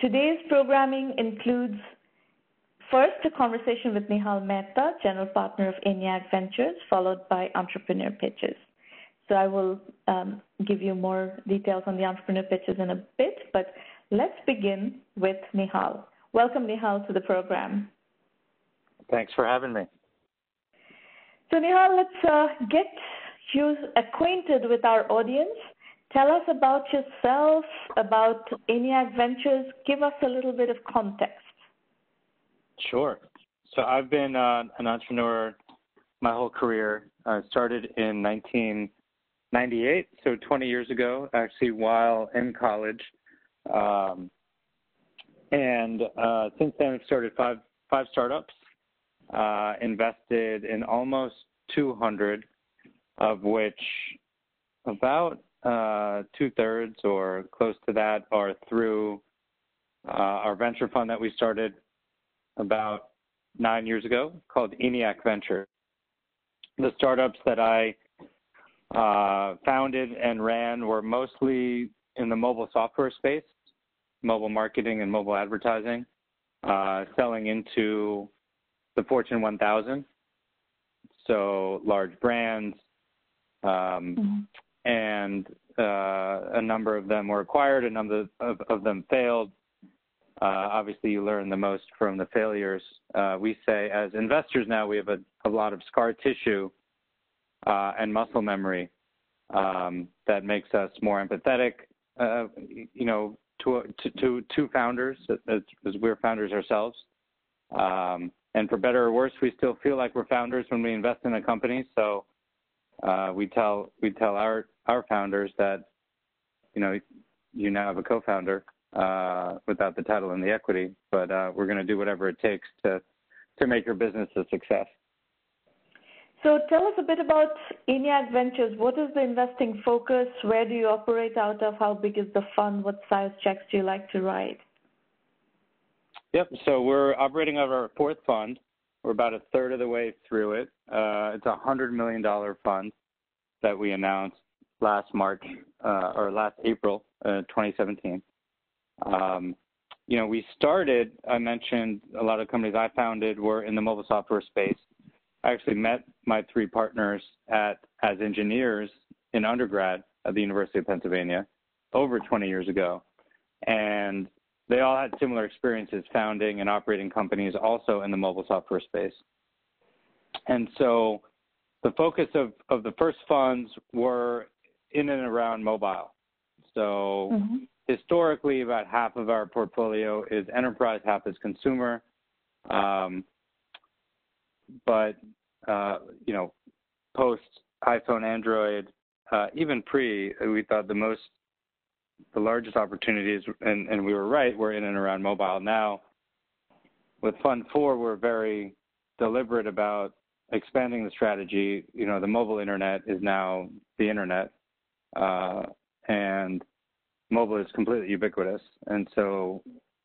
today's programming includes first a conversation with Nihal Mehta, General Partner of ENIAC Ventures, followed by entrepreneur pitches. So I will um, give you more details on the entrepreneur pitches in a bit, but let's begin with Nihal. Welcome, Nihal, to the program. Thanks for having me. So, Nihal, let's uh, get you acquainted with our audience. Tell us about yourself, about ENIAC Ventures. Give us a little bit of context. Sure. So I've been uh, an entrepreneur my whole career. I started in 1998, so 20 years ago, actually, while in college. Um, and uh, since then, I've started five five startups, uh, invested in almost 200, of which about uh, two thirds or close to that are through uh, our venture fund that we started about nine years ago called ENIAC Venture. The startups that I uh, founded and ran were mostly in the mobile software space, mobile marketing and mobile advertising, uh, selling into the Fortune 1000. So large brands, um, mm-hmm and uh, a number of them were acquired, a number of, of them failed. Uh, obviously, you learn the most from the failures. Uh, we say, as investors now, we have a, a lot of scar tissue uh, and muscle memory um, that makes us more empathetic. Uh, you know, to, to, to, founders, as, as, we're founders ourselves. Um, and for better or worse, we still feel like we're founders when we invest in a company. So uh, we tell we tell our our founders that you know you now have a co-founder uh, without the title and the equity, but uh, we're going to do whatever it takes to to make your business a success. So tell us a bit about ENIAC Ventures. What is the investing focus? Where do you operate out of? How big is the fund? What size checks do you like to write? Yep. So we're operating out of our fourth fund. We're about a third of the way through it. Uh, it's a hundred million dollar fund that we announced last March uh, or last April, uh, 2017. Um, you know, we started. I mentioned a lot of companies I founded were in the mobile software space. I actually met my three partners at as engineers in undergrad at the University of Pennsylvania over 20 years ago, and they all had similar experiences founding and operating companies also in the mobile software space. And so the focus of, of the first funds were in and around mobile. So mm-hmm. historically, about half of our portfolio is enterprise, half is consumer. Um, but uh, you know, post iPhone, Android, uh, even pre, we thought the most the largest opportunities, and, and we were right, were in and around mobile. Now, with Fund 4, we're very deliberate about expanding the strategy. You know, the mobile internet is now the internet, uh, and mobile is completely ubiquitous. And so,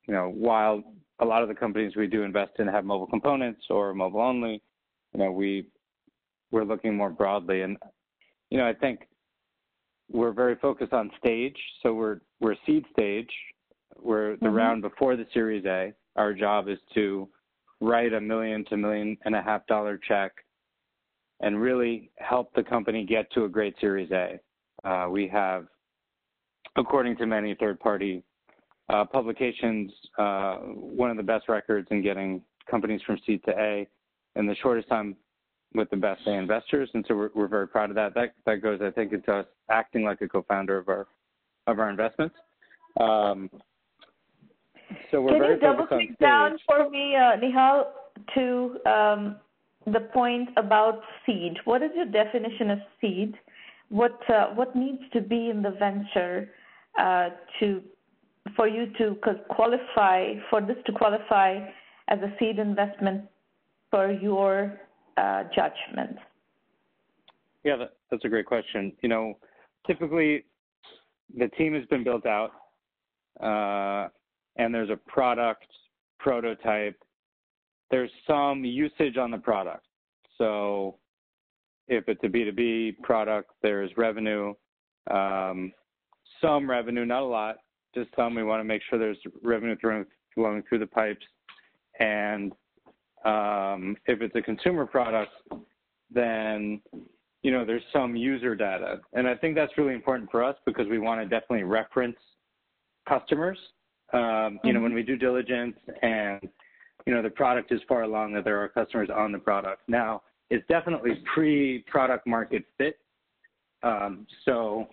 you know, while a lot of the companies we do invest in have mobile components or mobile only, you know, we we're looking more broadly. And you know, I think we're very focused on stage. So we're we're seed stage. We're the mm-hmm. round before the Series A. Our job is to write a million to million and a half dollar check and really help the company get to a great Series A. Uh, we have, according to many third party uh, publications, uh, one of the best records in getting companies from seed to A in the shortest time with the best A investors, and so we're, we're very proud of that. That that goes, I think, into us acting like a co-founder of our of our investments. Um, so we're Can very you double click down for me, uh, Nihal, to um, the point about seed? What is your definition of seed? What uh, what needs to be in the venture uh, to for you to qualify for this to qualify as a seed investment for your uh, judgment? Yeah, that, that's a great question. You know, typically the team has been built out, uh, and there's a product prototype. There's some usage on the product. So if it's a B2B product, there's revenue, um, some revenue, not a lot, just some. We want to make sure there's revenue flowing through the pipes. And um, if it's a consumer product, then you know there's some user data, and I think that's really important for us because we want to definitely reference customers. Um, mm-hmm. You know, mm-hmm. when we do diligence and you know the product is far along that there are customers on the product. Now, it's definitely pre-product market fit. Um, so,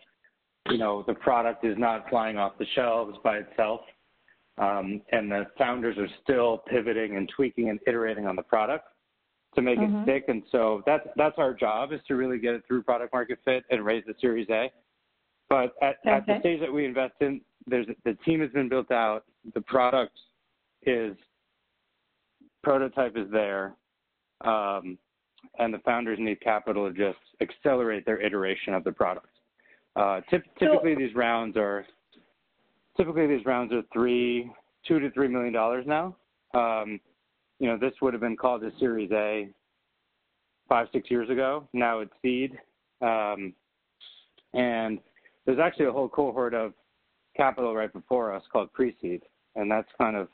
you know, the product is not flying off the shelves by itself. Um, and the founders are still pivoting and tweaking and iterating on the product to make mm-hmm. it stick. And so that's that's our job is to really get it through product market fit and raise the Series A. But at, okay. at the stage that we invest in, there's the team has been built out. The product is prototype is there, um, and the founders need capital to just accelerate their iteration of the product. Uh, typically, so, these rounds are typically these rounds are three, two to three million dollars now. Um, you know, this would have been called a Series A five, six years ago. Now it's seed, um, and there's actually a whole cohort of capital right before us called pre-seed, and that's kind of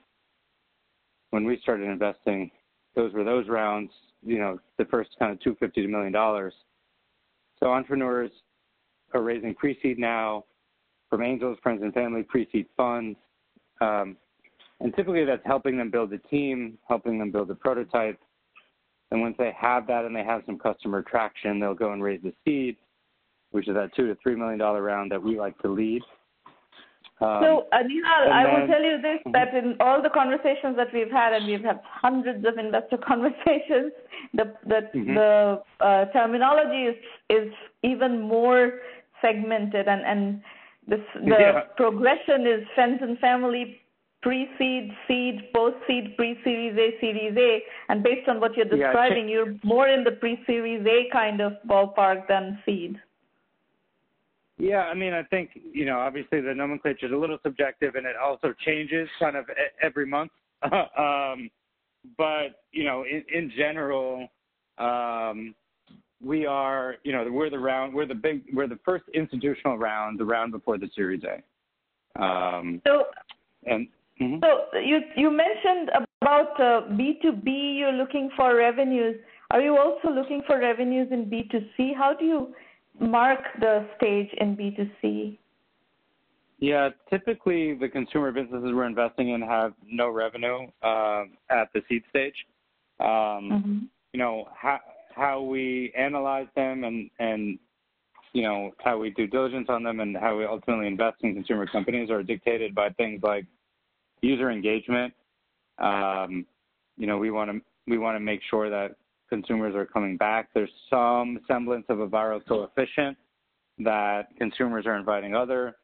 when we started investing. Those were those rounds. You know, the first kind of 250 to million dollars. So entrepreneurs are raising pre-seed now from angels, friends, and family pre-seed funds. Um, and typically that's helping them build a team, helping them build a prototype. And once they have that and they have some customer traction, they'll go and raise the seed, which is that two to three million dollar round that we like to lead. Um, so, Anihal, I will tell you this: that in all the conversations that we've had, and we've had hundreds of investor conversations, the the, mm-hmm. the uh, terminology is is even more segmented, and and this, the yeah. progression is friends and family, pre-seed, seed, post-seed, pre-series A, series A, and based on what you're describing, yeah, you're more in the pre-series A kind of ballpark than seed. Yeah, I mean, I think you know, obviously the nomenclature is a little subjective, and it also changes kind of every month. um, but you know, in, in general, um, we are, you know, we're the round, we're the big, we're the first institutional round, the round before the Series A. Um, so, and mm-hmm. so you you mentioned about uh, B2B, you're looking for revenues. Are you also looking for revenues in B2C? How do you mark the stage in B2C? Yeah, typically the consumer businesses we're investing in have no revenue uh, at the seed stage. Um, mm-hmm. You know, how how we analyze them and and you know how we do diligence on them and how we ultimately invest in consumer companies are dictated by things like user engagement. Um, you know, we want to we want to make sure that consumers are coming back. There's some semblance of a viral coefficient that consumers are inviting other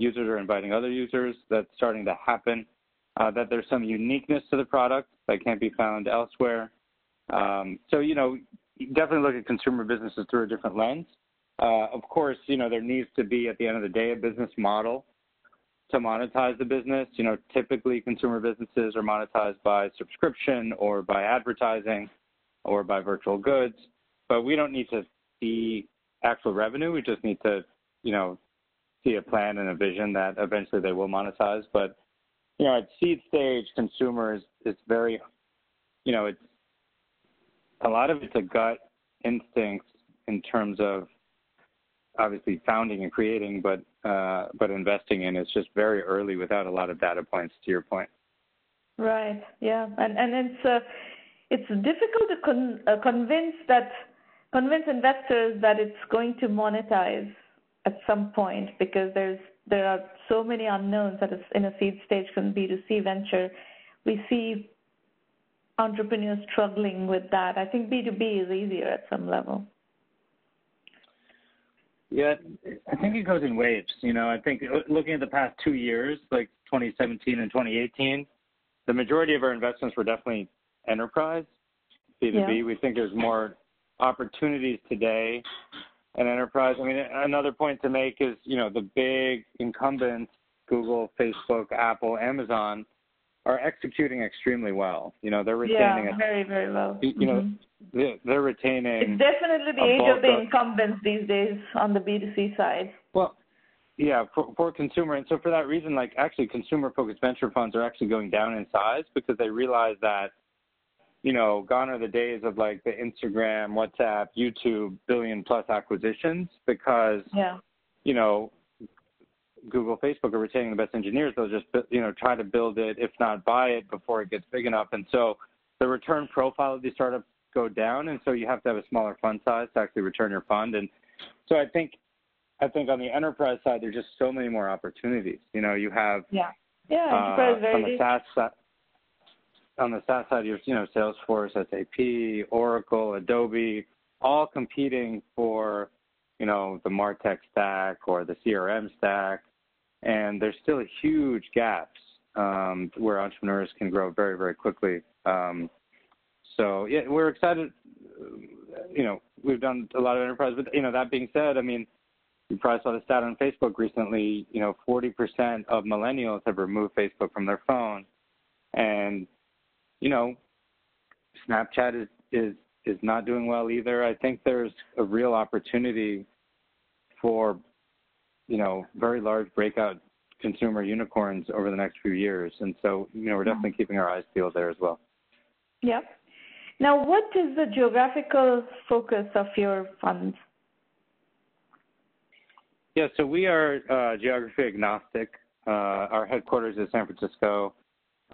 users are inviting other users. That's starting to happen. Uh, that there's some uniqueness to the product that can't be found elsewhere. Um, so you know, definitely look at consumer businesses through a different lens. Uh, of course, you know there needs to be at the end of the day a business model to monetize the business. You know, typically consumer businesses are monetized by subscription or by advertising or by virtual goods. But we don't need to see actual revenue. We just need to, you know, see a plan and a vision that eventually they will monetize. But you know, at seed stage, consumers, it's very, you know, it's a lot of it's a gut instinct in terms of obviously founding and creating, but uh, but investing in. It's just very early without a lot of data points. To your point. Right. Yeah. And and it's uh, it's difficult to con- uh, convince that convince investors that it's going to monetize at some point because there's there are so many unknowns that is in a seed stage from B2C venture. We see entrepreneurs struggling with that. I think B2B is easier at some level. Yeah, I think it goes in waves. You know, I think looking at the past two years, like 2017 and 2018, the majority of our investments were definitely enterprise, B2B. Yeah. We think there's more opportunities today in enterprise. I mean, another point to make is, you know, the big incumbents, Google, Facebook, Apple, Amazon, are executing extremely well. You know, they're retaining. Yeah, very, very well. You, you know, mm-hmm. they're, they're retaining. It's definitely the age of the incumbents these days on the B2C side. Well, yeah, for, for consumer, and so for that reason, like actually, consumer-focused venture funds are actually going down in size because they realize that, you know, gone are the days of like the Instagram, WhatsApp, YouTube billion-plus acquisitions because, yeah. you know, Google, Facebook are retaining the best engineers. They'll just, you know, try to build it, if not buy it, before it gets big enough. And so the return profile of these startups go down, and so you have to have a smaller fund size to actually return your fund. And so I think I think on the enterprise side, there's just so many more opportunities. You know, you have yeah, yeah, enterprise uh, on the SaaS side. On the SaaS side, you have you know Salesforce, SAP, Oracle, Adobe, all competing for you know the Martech stack or the CRM stack, and there's still huge gaps um, where entrepreneurs can grow very very quickly. Um, so yeah, we're excited. You know, we've done a lot of enterprise, but you know that being said, I mean you probably saw the stat on Facebook recently. You know, 40% of millennials have removed Facebook from their phone, and you know, Snapchat is is is not doing well either. I think there's a real opportunity for you know very large breakout consumer unicorns over the next few years, and so you know we're definitely keeping our eyes peeled there as well. Yeah. Now, what is the geographical focus of your funds? Yeah, so we are uh, geography agnostic. Uh, our headquarters is San Francisco,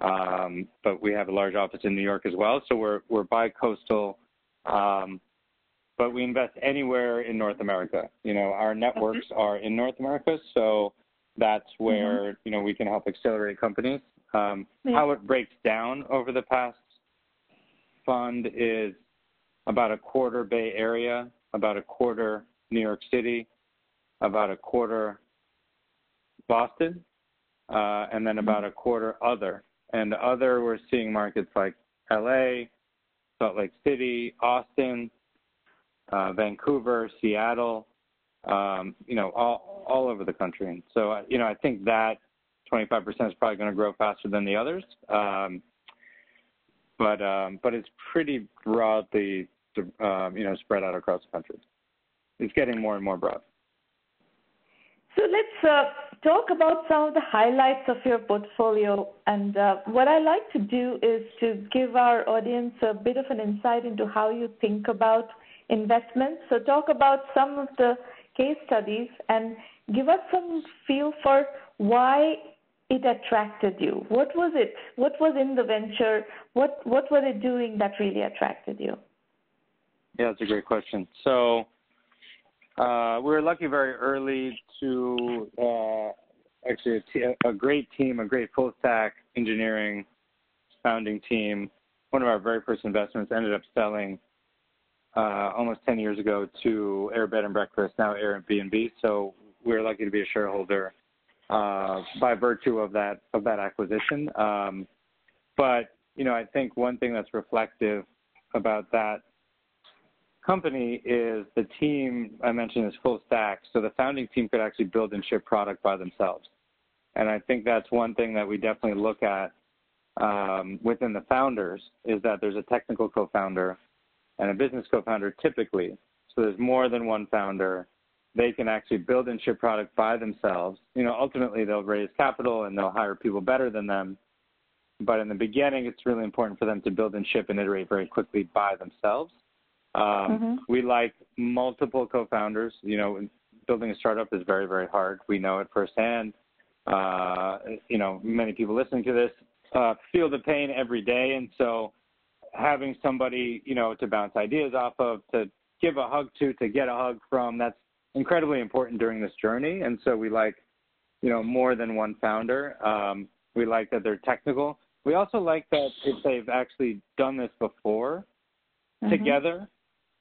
um, but we have a large office in New York as well. So we're we're bi-coastal, um, but we invest anywhere in North America. You know, our networks mm-hmm. are in North America, so that's where mm-hmm. you know we can help accelerate companies. Um, yeah. How it breaks down over the past fund is about a quarter Bay Area, about a quarter New York City, about a quarter Boston, uh, and then about a quarter other. And other, we're seeing markets like LA, Salt Lake City, Austin, uh, Vancouver, Seattle, um, you know, all, all over the country. And so, uh, you know, I think that 25% is probably going to grow faster than the others. Um, but, um, but it's pretty broadly, um, you know, spread out across the country. It's getting more and more broad. So let's uh, talk about some of the highlights of your portfolio. And uh, what I like to do is to give our audience a bit of an insight into how you think about investments. So talk about some of the case studies and give us some feel for why it attracted you. What was it? What was in the venture? What what were they doing that really attracted you? Yeah, that's a great question. So uh, we were lucky very early to uh, actually a, t- a great team, a great full stack engineering founding team. One of our very first investments ended up selling uh, almost 10 years ago to Air Bed and Breakfast, now Airbnb. So we were lucky to be a shareholder uh, by virtue of that of that acquisition. Um, but you know, I think one thing that's reflective about that company is the team I mentioned is full stack. So the founding team could actually build and ship product by themselves. And I think that's one thing that we definitely look at um, within the founders is that there's a technical co-founder and a business co-founder typically. So there's more than one founder. They can actually build and ship product by themselves. You know, ultimately they'll raise capital and they'll hire people better than them. But in the beginning, it's really important for them to build and ship and iterate very quickly by themselves. Um, mm-hmm. We like multiple co-founders. You know, building a startup is very, very hard. We know it firsthand. Uh, you know, many people listening to this uh, feel the pain every day, and so having somebody, you know, to bounce ideas off of, to give a hug to, to get a hug from, that's incredibly important during this journey. And so we like, you know, more than one founder. Um, we like that they're technical. We also like that if they've actually done this before mm-hmm. together,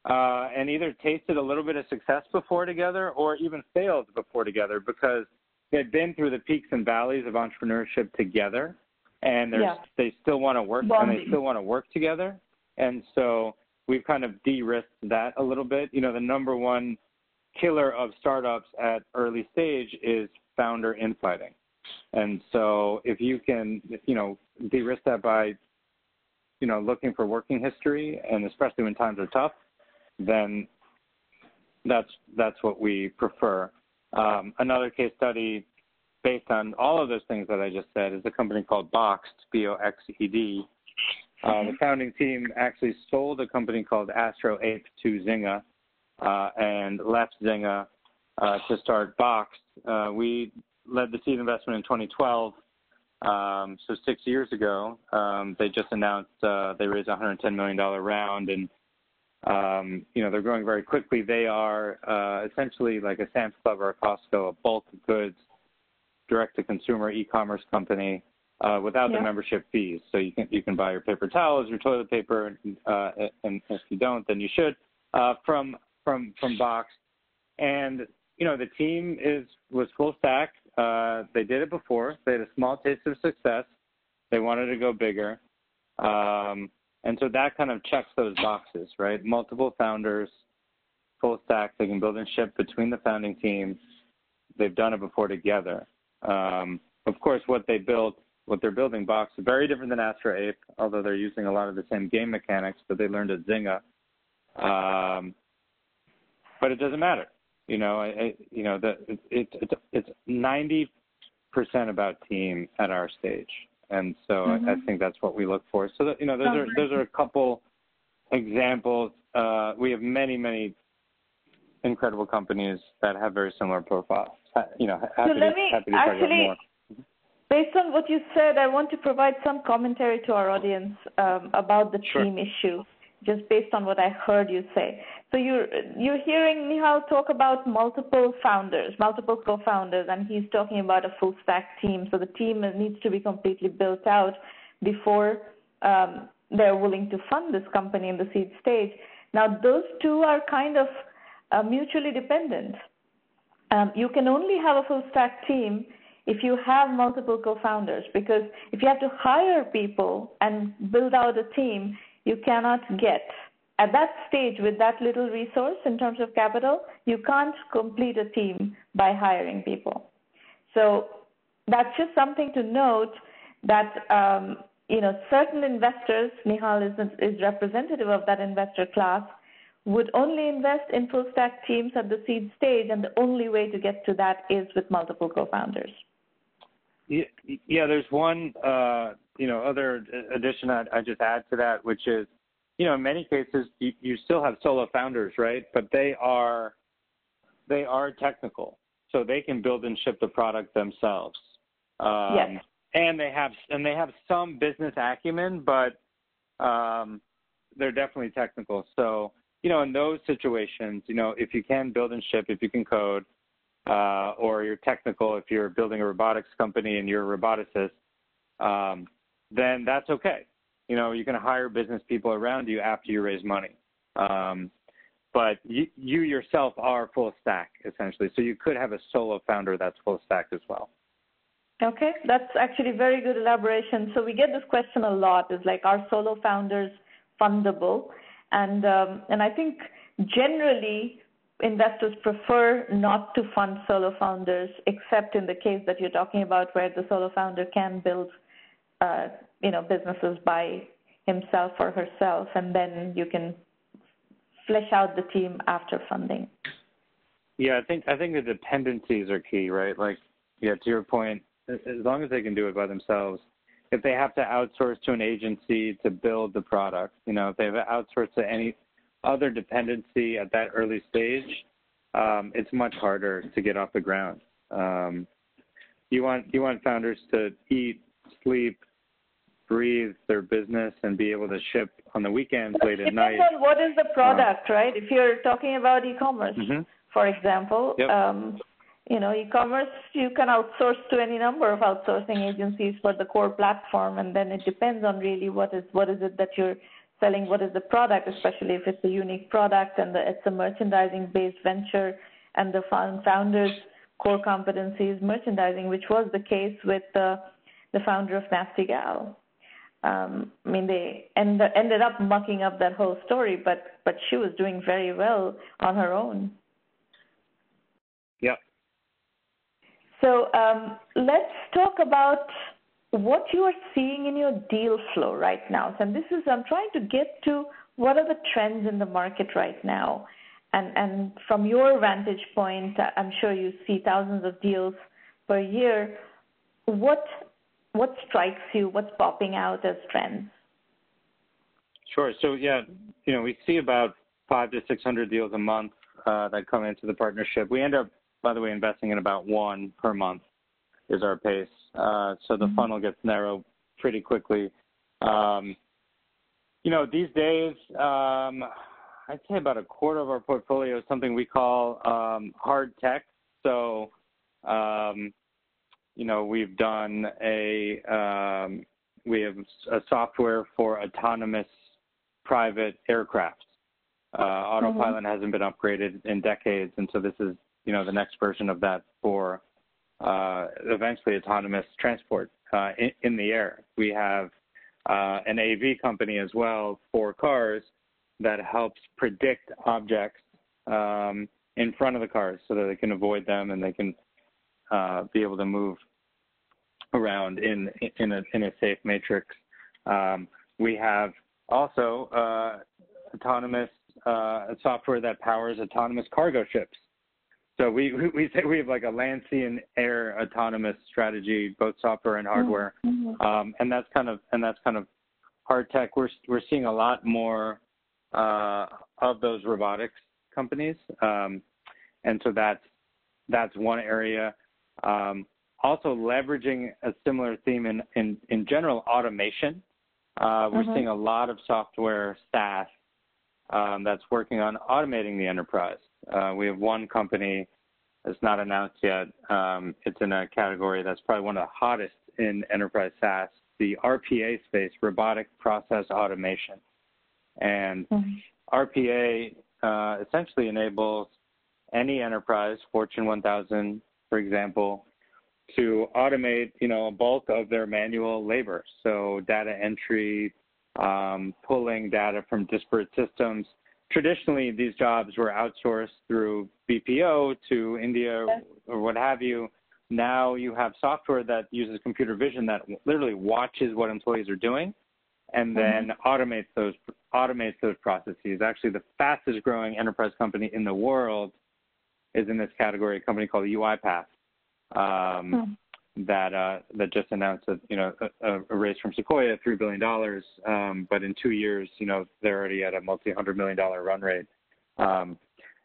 uh, and either tasted a little bit of success before together or even failed before together because they've been through the peaks and valleys of entrepreneurship together and yeah. they still want to work Bonding. and they still want to work together. And so we've kind of de-risked that a little bit. You know, the number one killer of startups at early stage is founder infighting. And so if you can, you know, de-risk that by, you know, looking for working history and especially when times are tough, then that's that's what we prefer. Um, another case study based on all of those things that I just said is a company called Boxed, B-O-X-E-D. Uh, the mm-hmm. founding team actually sold a company called Astro Ape to Zynga uh, and left Zynga uh, to start Boxed. Uh, we led the seed investment in 2012. Um, so six years ago, um, they just announced uh, they raised a 110 million dollar round, and um, you know they're growing very quickly. They are uh, essentially like a Sam's Club or a Costco, a bulk goods direct to consumer e-commerce company uh, without yeah. the membership fees. So you can you can buy your paper towels, your toilet paper, uh, and if you don't, then you should uh, from from from Box. And you know the team is was full stack. Uh, they did it before. They had a small taste of success. They wanted to go bigger. Um, and so that kind of checks those boxes, right? Multiple founders, full stack. They can build and ship between the founding teams. They've done it before together. Um, of course, what they built, what they're building, Box, very different than Astro Ape, although they're using a lot of the same game mechanics that they learned at Zynga. Um, but it doesn't matter. You know, you know, the, it, it, it's it's ninety percent about team at our stage, and so mm-hmm. I, I, think that's what we look for. So that, you know, those are those are a couple examples. Uh, we have many many incredible companies that have very similar profiles. You know, happy so let me to actually, Based on what you said, I want to provide some commentary to our audience um, about the sure. team issue, just based on what I heard you say. So you're you're hearing Nihal talk about multiple founders, multiple co-founders, and he's talking about a full stack team. So the team needs to be completely built out before um, they're willing to fund this company in the seed stage. Now those two are kind of uh, mutually dependent. Um, you can only have a full stack team if you have multiple co-founders because if you have to hire people and build out a team, you cannot get at that stage, with that little resource in terms of capital, you can't complete a team by hiring people. So that's just something to note that um, you know certain investors, Nihal is, is representative of that investor class, would only invest in full stack teams at the seed stage, and the only way to get to that is with multiple co-founders. Yeah, yeah there's one uh, you know other addition I, I just add to that, which is you know, in many cases, you, you still have solo founders, right? But they are they are technical, so they can build and ship the product themselves. Um, yes. And they have and they have some business acumen, but um, they're definitely technical. So you know, in those situations, you know, if you can build and ship, if you can code, uh, or you're technical, if you're building a robotics company and you're a roboticist, um, then that's okay you know, you can hire business people around you after you raise money. Um, but you, you yourself are full stack essentially. So you could have a solo founder that's full stack as well. Okay, that's actually very good elaboration. So we get this question a lot: is like, are solo founders fundable? And um, and I think generally investors prefer not to fund solo founders, except in the case that you're talking about, where the solo founder can build uh, you know businesses by himself or herself, and then you can flesh out the team after funding. Yeah, I think I think the dependencies are key, right? Like, yeah, to your point, as long as they can do it by themselves. If they have to outsource to an agency to build the product, you know, if they have outsourced to any other dependency at that early stage, um, it's much harder to get off the ground. Um, you want you want founders to eat, sleep, breathe their business and be able to ship on the weekends late at night. Depends on what is the product, uh, right? If you're talking about e-commerce, mm-hmm. for example, yep. um, you know, e-commerce you can outsource to any number of outsourcing agencies for the core platform, and then it depends on really what is what is it that you're selling, what is the product, especially if it's a unique product and the, it's a merchandising-based venture, and the founders' core competency is merchandising, which was the case with uh, the founder of Nasty Gal um, I mean, they end, ended up mucking up that whole story, but but she was doing very well on her own. Yep. So um, let's talk about what you are seeing in your deal flow right now. And this is I'm trying to get to what are the trends in the market right now. and, and from your vantage point, I'm sure you see thousands of deals per year. What what strikes you? What's popping out as trends? Sure. So yeah, you know, we see about five to six hundred deals a month uh, that come into the partnership. We end up, by the way, investing in about one per month is our pace. Uh, so the mm-hmm. funnel gets narrow pretty quickly. Um, you know, these days, um, I'd say about a quarter of our portfolio is something we call um, hard tech. So, um, you know, we've done a um, we have a software for autonomous private aircraft. Uh, autopilot mm-hmm. hasn't been upgraded in decades, and so this is you know the next version of that for uh, eventually autonomous transport uh, in, in, the air. We have uh, an AV company as well for cars that helps predict objects um, in front of the cars so that they can avoid them and they can uh, be able to move around in in a, in a safe matrix. Um, we have also uh, autonomous uh, software that powers autonomous cargo ships. So we we say we have like a land, sea, and air autonomous strategy, both software and hardware, mm-hmm. um, and that's kind of and that's kind of hard tech. We're we're seeing a lot more uh, of those robotics companies, um, and so that's that's one area. Um, also leveraging a similar theme in in, in general automation. Uh, we're mm-hmm. seeing a lot of software SaaS um, that's working on automating the enterprise. Uh, we have one company that's not announced yet. Um, it's in a category that's probably one of the hottest in enterprise SaaS, the RPA space, robotic process automation. And mm-hmm. RPA uh, essentially enables any enterprise, Fortune 1000, for example, to automate, you know, a bulk of their manual labor. So data entry, um, pulling data from disparate systems. Traditionally, these jobs were outsourced through BPO to India or what have you. Now you have software that uses computer vision that literally watches what employees are doing and mm-hmm. then mm-hmm. automates those automates those processes. Actually, the fastest growing enterprise company in the world is in this category, a company called UiPath um, hmm that uh, that just announced a you know a, a raise from Sequoia, three billion dollars. Um, but in two years, you know they're already at a multi-hundred million dollar run rate. Um,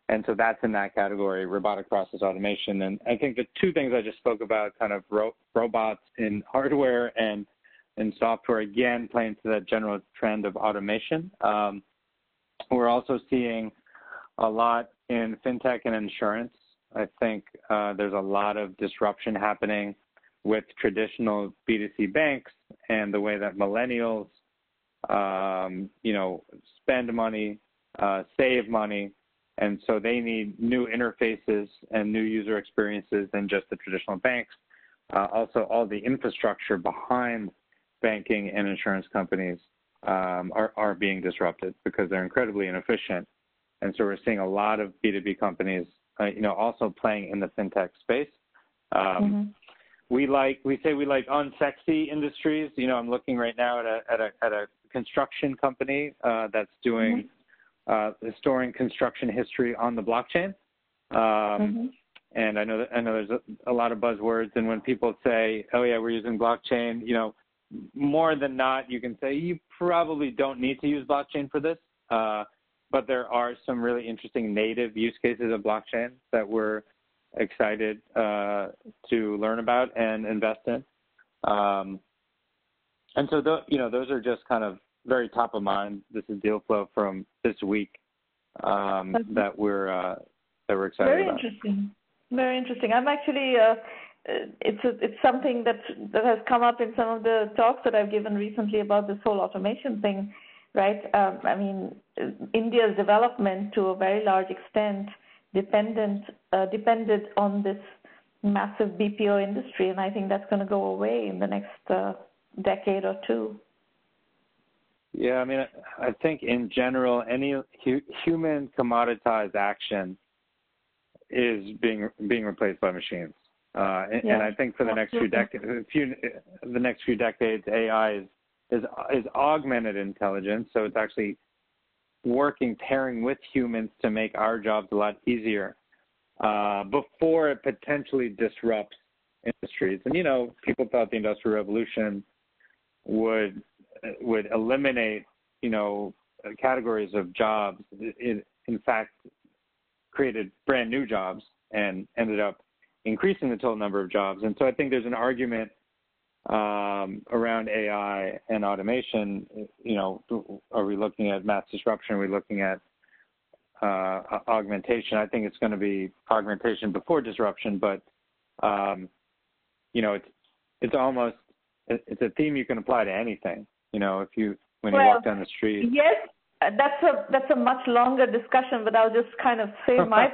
and so that's in that category, robotic process automation. And I think the two things I just spoke about, kind of ro- robots in hardware and in software, again playing to that general trend of automation. Um, we're also seeing a lot in fintech and insurance. I think uh, there's a lot of disruption happening with traditional B2C banks and the way that millennials, um, you know, spend money, uh, save money, and so they need new interfaces and new user experiences than just the traditional banks. Uh, also, all the infrastructure behind banking and insurance companies um, are, are being disrupted because they're incredibly inefficient. And so we're seeing a lot of B2B companies, uh, you know, also playing in the fintech space. Um, mm-hmm we like we say we like unsexy industries. You know, I'm looking right now at a at a at a construction company uh, that's doing mm-hmm. uh, storing construction history on the blockchain. Um, mm-hmm. And I know that I know there's a, a lot of buzzwords, and when people say, "Oh yeah, we're using blockchain," you know, more than not, you can say you probably don't need to use blockchain for this. Uh, but there are some really interesting native use cases of blockchain that we're excited uh, to learn about and invest in. Um, and so, th- you know, those are just kind of very top of mind. This is deal flow from this week um, that we're uh, that we're excited very about. Very interesting. Very interesting. I'm actually. Uh, it's a, it's something that that has come up in some of the talks that I've given recently about this whole automation thing, right? Um, I mean, India's development to a very large extent dependent uh, depended on this massive BPO industry, and I think that's going to go away in the next uh, decade or two. Yeah, I mean, I think in general, any hu- human commoditized action is being being replaced by machines, uh, and, yeah. and, I think for the next few decades, few, the next few decades, AI is is is augmented intelligence, so it's actually working, pairing with humans to make our jobs a lot easier uh, before it potentially disrupts industries. And you know, people thought the Industrial Revolution would would eliminate you know categories of jobs. It, in fact, created brand new jobs and ended up increasing the total number of jobs. And so I think there's an argument um, around AI and automation. You know, are we looking at mass disruption? Are we looking at uh, augmentation? I think it's going to be augmentation before disruption, but um, you know, it's it's almost it's a theme you can apply to anything. You know, if you when well, you walk down the street. Yes, that's a that's a much longer discussion, but I'll just kind of say my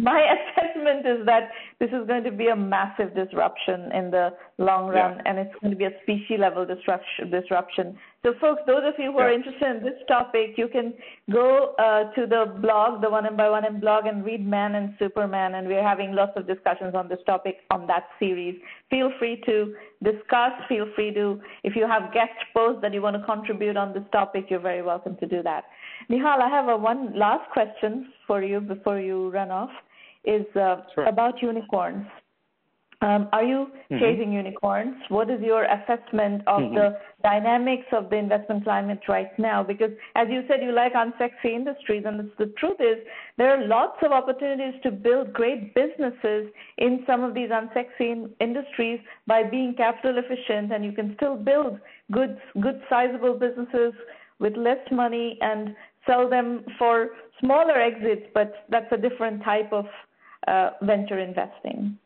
my assessment is that this is going to be a massive disruption in the long run, yeah. and it's going to be a species level disruption. disruption. So, folks, those of you who yeah. are interested in this topic, you can go uh, to the blog, the One M by One M blog, and read Man and Superman, and we're having lots of discussions on this topic on that series. Feel free to discuss. Feel free to, if you have guest posts that you want to contribute on this topic, you're very welcome to do that. Nihal, I have a one last question for you before you run off. Is uh, sure. about unicorns. Um, are you mm-hmm. chasing unicorns? What is your assessment of mm-hmm. the dynamics of the investment climate right now? Because as you said, you like unsexy industries, and the truth is there are lots of opportunities to build great businesses in some of these unsexy industries by being capital efficient, and you can still build good, good sizable businesses with less money and sell them for smaller exits, but that's a different type of uh, venture investing.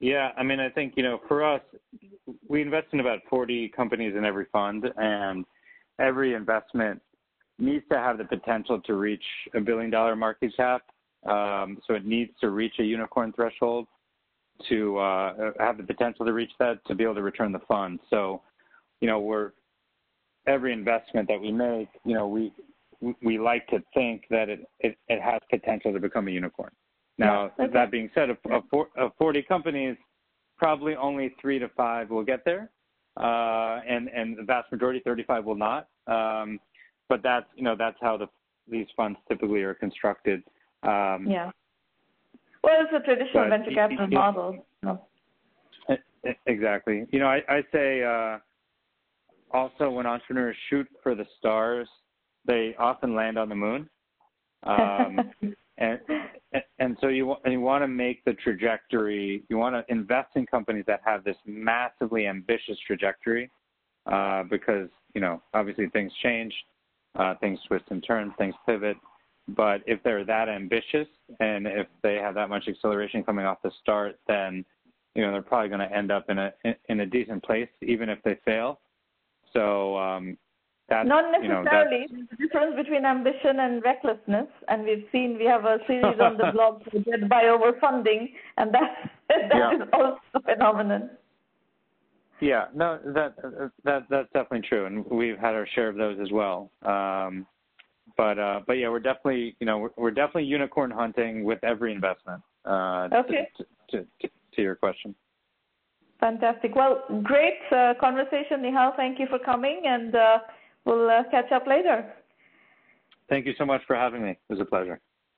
Yeah, I mean, I think, you know, for us, we invest in about 40 companies in every fund, and every investment needs to have the potential to reach a billion dollar market cap. Um, so it needs to reach a unicorn threshold to uh, have the potential to reach that to be able to return the fund. So, you know, we're every investment that we make, you know, we we like to think that it, it, it has potential to become a unicorn. Now, okay. that being said, of, of, of 40 companies, probably only three to five will get there, uh, and and the vast majority, 35, will not. Um, but that's you know that's how the these funds typically are constructed. Um, yeah. Well, it's a traditional venture capital model. No. Exactly. You know, I, I say uh, also when entrepreneurs shoot for the stars, they often land on the moon. Um, and and so you want you want to make the trajectory. You want to invest in companies that have this massively ambitious trajectory, uh, because you know obviously things change, uh, things twist and turn, things pivot. But if they're that ambitious and if they have that much acceleration coming off the start, then you know they're probably going to end up in a in a decent place, even if they fail. So um, that's, Not necessarily. You know, the difference between ambition and recklessness, and we've seen we have a series on the blog Dead by Overfunding, and that that yeah. is also a phenomenon. Yeah, no, that that that's definitely true, and we've had our share of those as well. Um, but uh, but yeah, we're definitely you know we're, we're definitely unicorn hunting with every investment. Uh, okay. To, to, to, to your question. Fantastic. Well, great uh, conversation, Nihal. Thank you for coming, and uh, we'll uh, catch up later. Thank you so much for having me. It was a pleasure.